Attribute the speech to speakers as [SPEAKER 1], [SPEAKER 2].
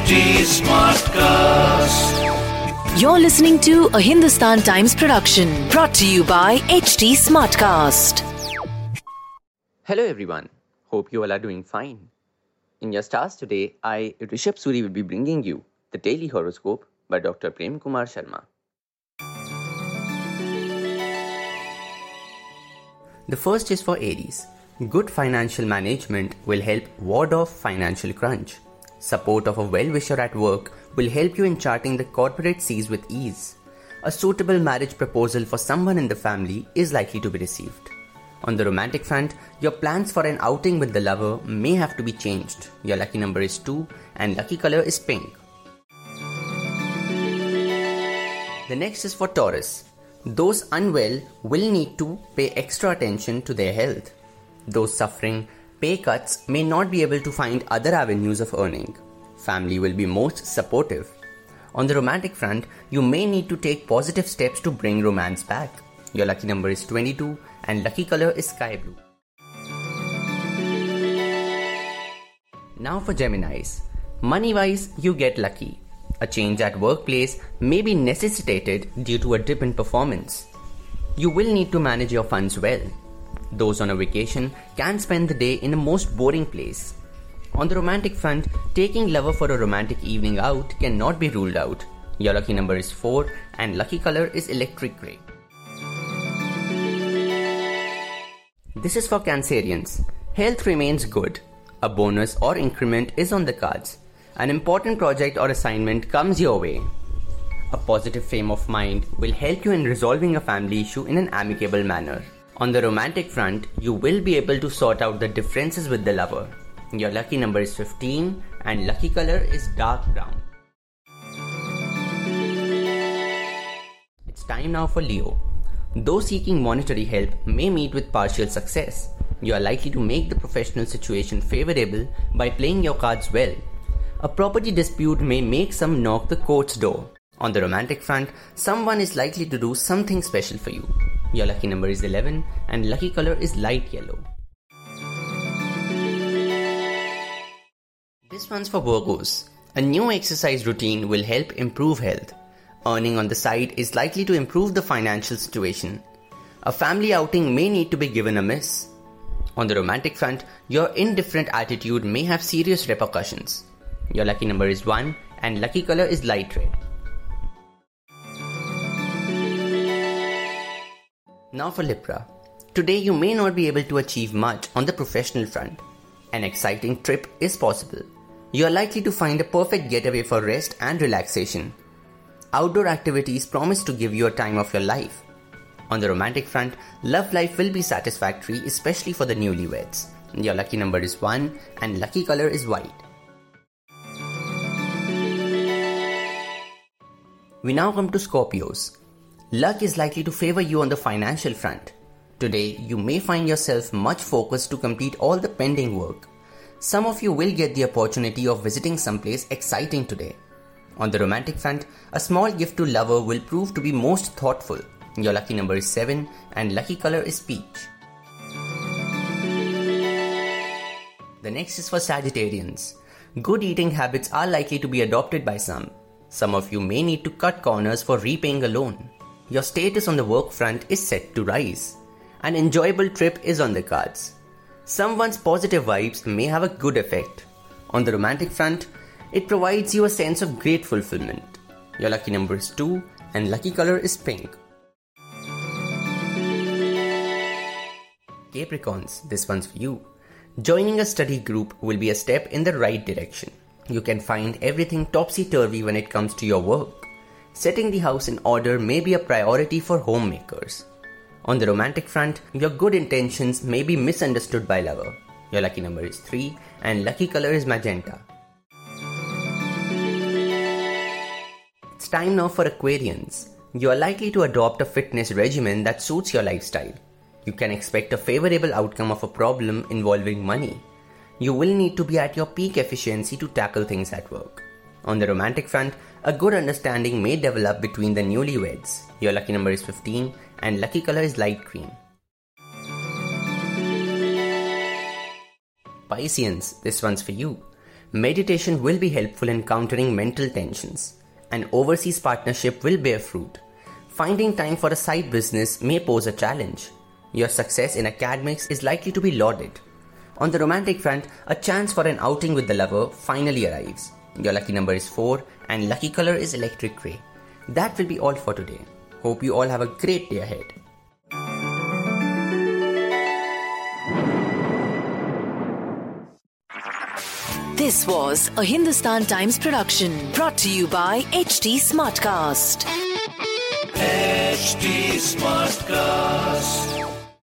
[SPEAKER 1] HT Smartcast.
[SPEAKER 2] You're listening to a Hindustan Times production brought to you by HT Smartcast.
[SPEAKER 3] Hello everyone. Hope you all are doing fine. In your stars today, I, Rishabh Suri, will be bringing you the daily horoscope by Dr. Prem Kumar Sharma. The first is for Aries. Good financial management will help ward off financial crunch. Support of a well wisher at work will help you in charting the corporate seas with ease. A suitable marriage proposal for someone in the family is likely to be received. On the romantic front, your plans for an outing with the lover may have to be changed. Your lucky number is 2 and lucky color is pink. The next is for Taurus. Those unwell will need to pay extra attention to their health. Those suffering pay cuts may not be able to find other avenues of earning. Family will be most supportive. On the romantic front, you may need to take positive steps to bring romance back. Your lucky number is 22 and lucky color is sky blue. Now for Geminis. Money wise, you get lucky. A change at workplace may be necessitated due to a dip in performance. You will need to manage your funds well. Those on a vacation can spend the day in a most boring place. On the romantic front, taking lover for a romantic evening out cannot be ruled out. Your lucky number is 4 and lucky color is electric grey. This is for Cancerians. Health remains good. A bonus or increment is on the cards. An important project or assignment comes your way. A positive frame of mind will help you in resolving a family issue in an amicable manner. On the romantic front, you will be able to sort out the differences with the lover. Your lucky number is 15 and lucky color is dark brown. It's time now for Leo. Those seeking monetary help may meet with partial success. You are likely to make the professional situation favorable by playing your cards well. A property dispute may make some knock the court's door. On the romantic front, someone is likely to do something special for you. Your lucky number is 11 and lucky color is light yellow. This one's for Virgos. A new exercise routine will help improve health. Earning on the side is likely to improve the financial situation. A family outing may need to be given a miss. On the romantic front, your indifferent attitude may have serious repercussions. Your lucky number is 1 and lucky color is light red. Now for Libra. Today you may not be able to achieve much on the professional front. An exciting trip is possible. You are likely to find a perfect getaway for rest and relaxation. Outdoor activities promise to give you a time of your life. On the romantic front, love life will be satisfactory, especially for the newlyweds. Your lucky number is 1 and lucky color is white. We now come to Scorpios. Luck is likely to favor you on the financial front. Today, you may find yourself much focused to complete all the pending work. Some of you will get the opportunity of visiting someplace exciting today. On the romantic front, a small gift to lover will prove to be most thoughtful. Your lucky number is 7 and lucky color is peach. The next is for Sagittarians. Good eating habits are likely to be adopted by some. Some of you may need to cut corners for repaying a loan your status on the work front is set to rise. An enjoyable trip is on the cards. Someone's positive vibes may have a good effect. On the romantic front, it provides you a sense of great fulfillment. Your lucky number is 2 and lucky color is pink. Capricorns, this one's for you. Joining a study group will be a step in the right direction. You can find everything topsy turvy when it comes to your work. Setting the house in order may be a priority for homemakers. On the romantic front, your good intentions may be misunderstood by lover. Your lucky number is 3 and lucky color is magenta. It's time now for Aquarians. You are likely to adopt a fitness regimen that suits your lifestyle. You can expect a favorable outcome of a problem involving money. You will need to be at your peak efficiency to tackle things at work. On the romantic front, a good understanding may develop between the newlyweds. Your lucky number is 15 and lucky color is light green. Pisceans, this one's for you. Meditation will be helpful in countering mental tensions. An overseas partnership will bear fruit. Finding time for a side business may pose a challenge. Your success in academics is likely to be lauded. On the romantic front, a chance for an outing with the lover finally arrives. Your lucky number is 4 and lucky color is electric grey. That will be all for today. Hope you all have a great day ahead.
[SPEAKER 2] This was a Hindustan Times production brought to you by HT Smartcast.
[SPEAKER 1] HT Smartcast.